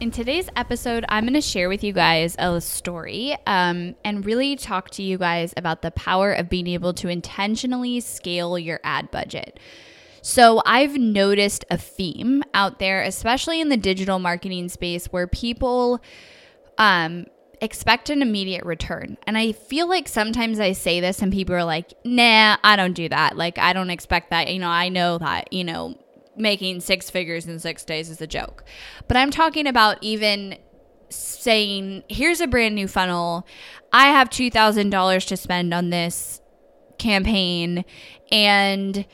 In today's episode, I'm going to share with you guys a story um, and really talk to you guys about the power of being able to intentionally scale your ad budget. So, I've noticed a theme out there, especially in the digital marketing space, where people um, expect an immediate return. And I feel like sometimes I say this and people are like, nah, I don't do that. Like, I don't expect that. You know, I know that, you know, making six figures in six days is a joke. But I'm talking about even saying, here's a brand new funnel. I have $2,000 to spend on this campaign. And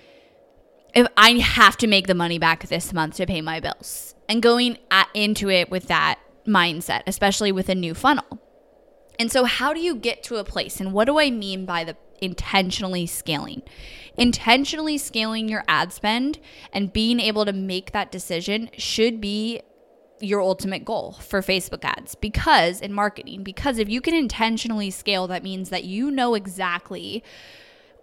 if I have to make the money back this month to pay my bills and going at, into it with that mindset, especially with a new funnel. And so, how do you get to a place? And what do I mean by the intentionally scaling? Intentionally scaling your ad spend and being able to make that decision should be your ultimate goal for Facebook ads because in marketing, because if you can intentionally scale, that means that you know exactly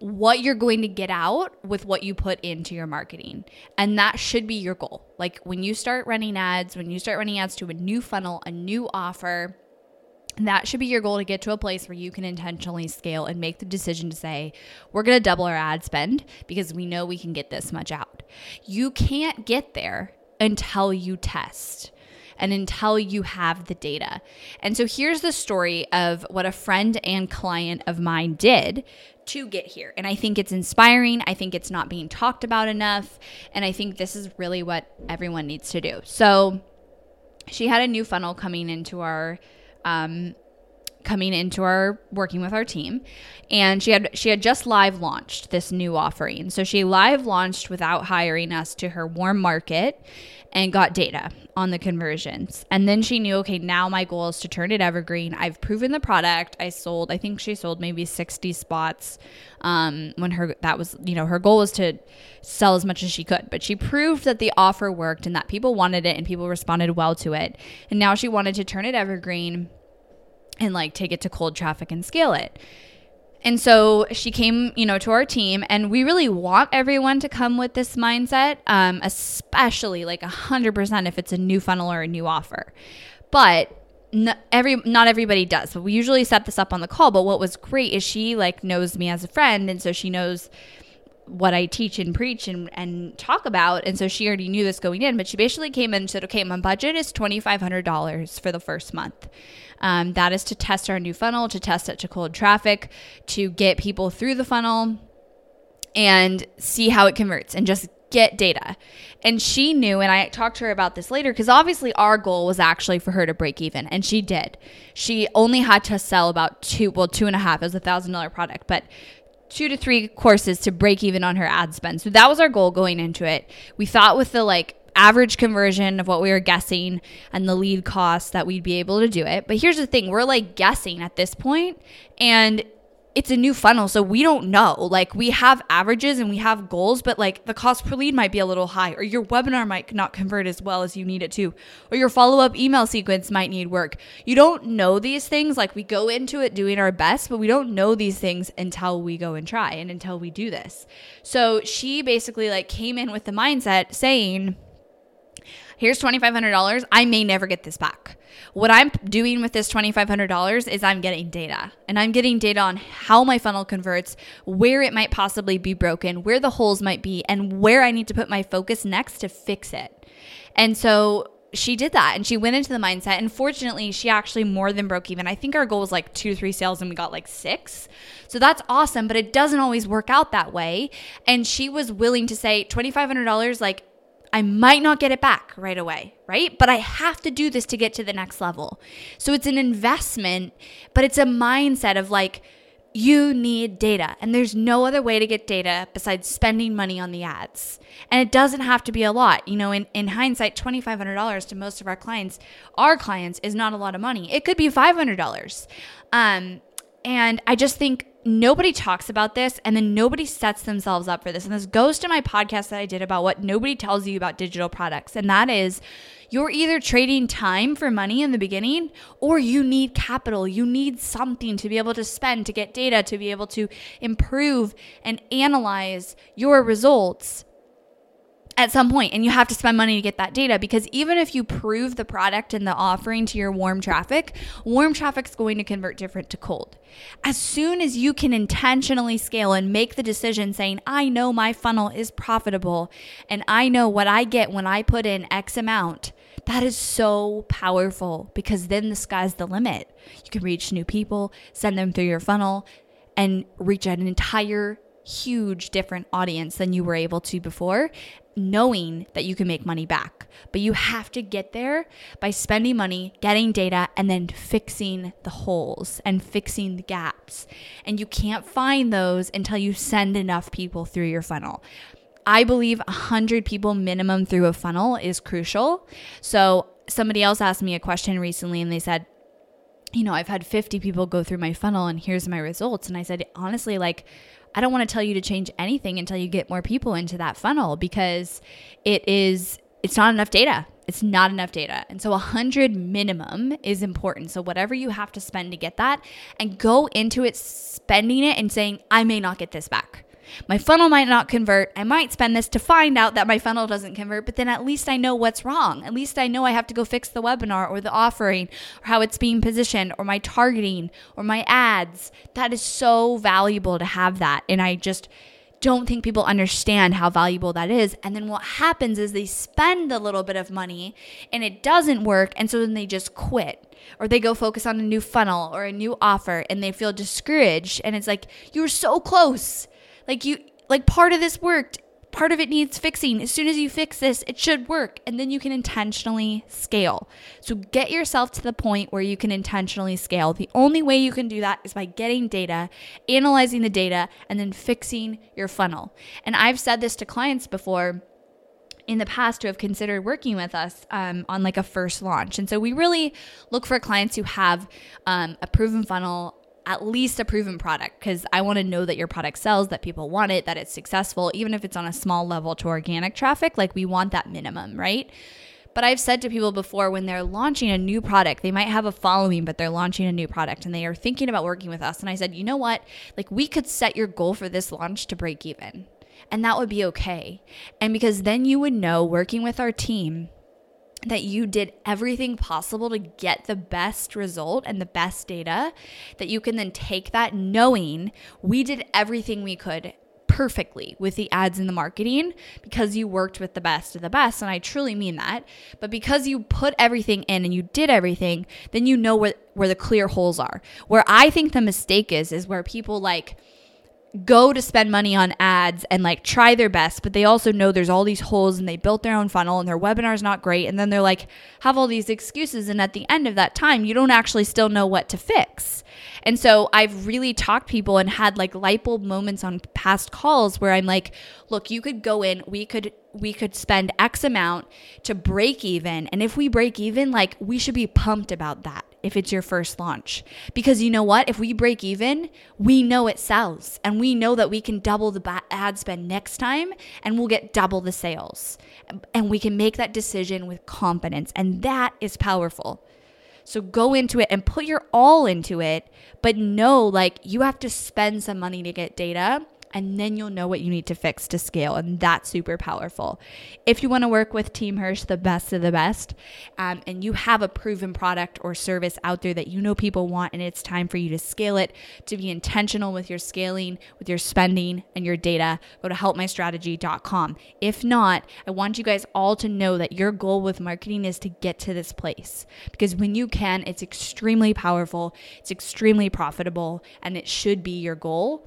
what you're going to get out with what you put into your marketing. And that should be your goal. Like when you start running ads, when you start running ads to a new funnel, a new offer, that should be your goal to get to a place where you can intentionally scale and make the decision to say, we're going to double our ad spend because we know we can get this much out. You can't get there until you test and until you have the data. And so here's the story of what a friend and client of mine did to get here. And I think it's inspiring. I think it's not being talked about enough. And I think this is really what everyone needs to do. So she had a new funnel coming into our um, coming into our working with our team. And she had she had just live launched this new offering. So she live launched without hiring us to her warm market and got data on the conversions. And then she knew okay now my goal is to turn it evergreen. I've proven the product. I sold i think she sold maybe 60 spots um, when her that was you know her goal was to sell as much as she could. But she proved that the offer worked and that people wanted it and people responded well to it. And now she wanted to turn it evergreen and like take it to cold traffic and scale it. And so she came, you know, to our team, and we really want everyone to come with this mindset, um, especially like a hundred percent if it's a new funnel or a new offer. But not every not everybody does. But we usually set this up on the call. But what was great is she like knows me as a friend, and so she knows what I teach and preach and, and talk about. And so she already knew this going in, but she basically came in and said, okay, my budget is $2,500 for the first month. Um, that is to test our new funnel, to test it to cold traffic, to get people through the funnel and see how it converts and just get data. And she knew, and I talked to her about this later, because obviously our goal was actually for her to break even, and she did. She only had to sell about two, well, two and a half. It was a thousand dollar product, but two to three courses to break even on her ad spend. So that was our goal going into it. We thought with the like average conversion of what we were guessing and the lead cost that we'd be able to do it. But here's the thing, we're like guessing at this point and it's a new funnel, so we don't know. Like we have averages and we have goals, but like the cost per lead might be a little high, or your webinar might not convert as well as you need it to, or your follow up email sequence might need work. You don't know these things. Like we go into it doing our best, but we don't know these things until we go and try and until we do this. So she basically like came in with the mindset saying, here's $2,500. I may never get this back. What I'm doing with this $2,500 is I'm getting data and I'm getting data on how my funnel converts, where it might possibly be broken, where the holes might be, and where I need to put my focus next to fix it. And so she did that and she went into the mindset. And fortunately, she actually more than broke even. I think our goal was like two to three sales and we got like six. So that's awesome, but it doesn't always work out that way. And she was willing to say $2,500, like, I might not get it back right away, right? But I have to do this to get to the next level. So it's an investment, but it's a mindset of like, you need data, and there's no other way to get data besides spending money on the ads. And it doesn't have to be a lot. You know, in, in hindsight, $2,500 to most of our clients, our clients, is not a lot of money. It could be $500. Um, and I just think nobody talks about this and then nobody sets themselves up for this. And this goes to my podcast that I did about what nobody tells you about digital products. And that is you're either trading time for money in the beginning or you need capital. You need something to be able to spend, to get data, to be able to improve and analyze your results at some point and you have to spend money to get that data because even if you prove the product and the offering to your warm traffic warm traffic is going to convert different to cold. As soon as you can intentionally scale and make the decision saying i know my funnel is profitable and i know what i get when i put in x amount that is so powerful because then the sky's the limit. You can reach new people send them through your funnel and reach an entire huge different audience than you were able to before knowing that you can make money back. But you have to get there by spending money, getting data, and then fixing the holes and fixing the gaps. And you can't find those until you send enough people through your funnel. I believe 100 people minimum through a funnel is crucial. So, somebody else asked me a question recently and they said, you know, I've had 50 people go through my funnel and here's my results. And I said, honestly, like, I don't want to tell you to change anything until you get more people into that funnel because it is it's not enough data. It's not enough data. And so 100 minimum is important. So whatever you have to spend to get that and go into it spending it and saying I may not get this back. My funnel might not convert. I might spend this to find out that my funnel doesn't convert, but then at least I know what's wrong. At least I know I have to go fix the webinar or the offering or how it's being positioned or my targeting or my ads. That is so valuable to have that. And I just don't think people understand how valuable that is. And then what happens is they spend a little bit of money and it doesn't work. And so then they just quit or they go focus on a new funnel or a new offer and they feel discouraged. And it's like, you were so close. Like you like part of this worked. Part of it needs fixing. As soon as you fix this, it should work and then you can intentionally scale. So get yourself to the point where you can intentionally scale. The only way you can do that is by getting data, analyzing the data, and then fixing your funnel. And I've said this to clients before in the past who have considered working with us um, on like a first launch. And so we really look for clients who have um, a proven funnel, at least a proven product because I want to know that your product sells, that people want it, that it's successful, even if it's on a small level to organic traffic. Like we want that minimum, right? But I've said to people before when they're launching a new product, they might have a following, but they're launching a new product and they are thinking about working with us. And I said, you know what? Like we could set your goal for this launch to break even. And that would be okay. And because then you would know working with our team that you did everything possible to get the best result and the best data, that you can then take that knowing we did everything we could perfectly with the ads and the marketing because you worked with the best of the best. And I truly mean that. But because you put everything in and you did everything, then you know where, where the clear holes are. Where I think the mistake is, is where people like, go to spend money on ads and like try their best, but they also know there's all these holes and they built their own funnel and their webinar's not great. And then they're like, have all these excuses. And at the end of that time, you don't actually still know what to fix. And so I've really talked people and had like light bulb moments on past calls where I'm like, look, you could go in, we could we could spend X amount to break even. And if we break even, like we should be pumped about that if it's your first launch. Because you know what? If we break even, we know it sells and we know that we can double the ad spend next time and we'll get double the sales. And we can make that decision with confidence. And that is powerful. So go into it and put your all into it, but know like you have to spend some money to get data and then you'll know what you need to fix to scale. And that's super powerful. If you want to work with Team Hirsch, the best of the best, um, and you have a proven product or service out there that you know people want, and it's time for you to scale it, to be intentional with your scaling, with your spending, and your data, go to helpmystrategy.com. If not, I want you guys all to know that your goal with marketing is to get to this place because when you can, it's extremely powerful, it's extremely profitable, and it should be your goal.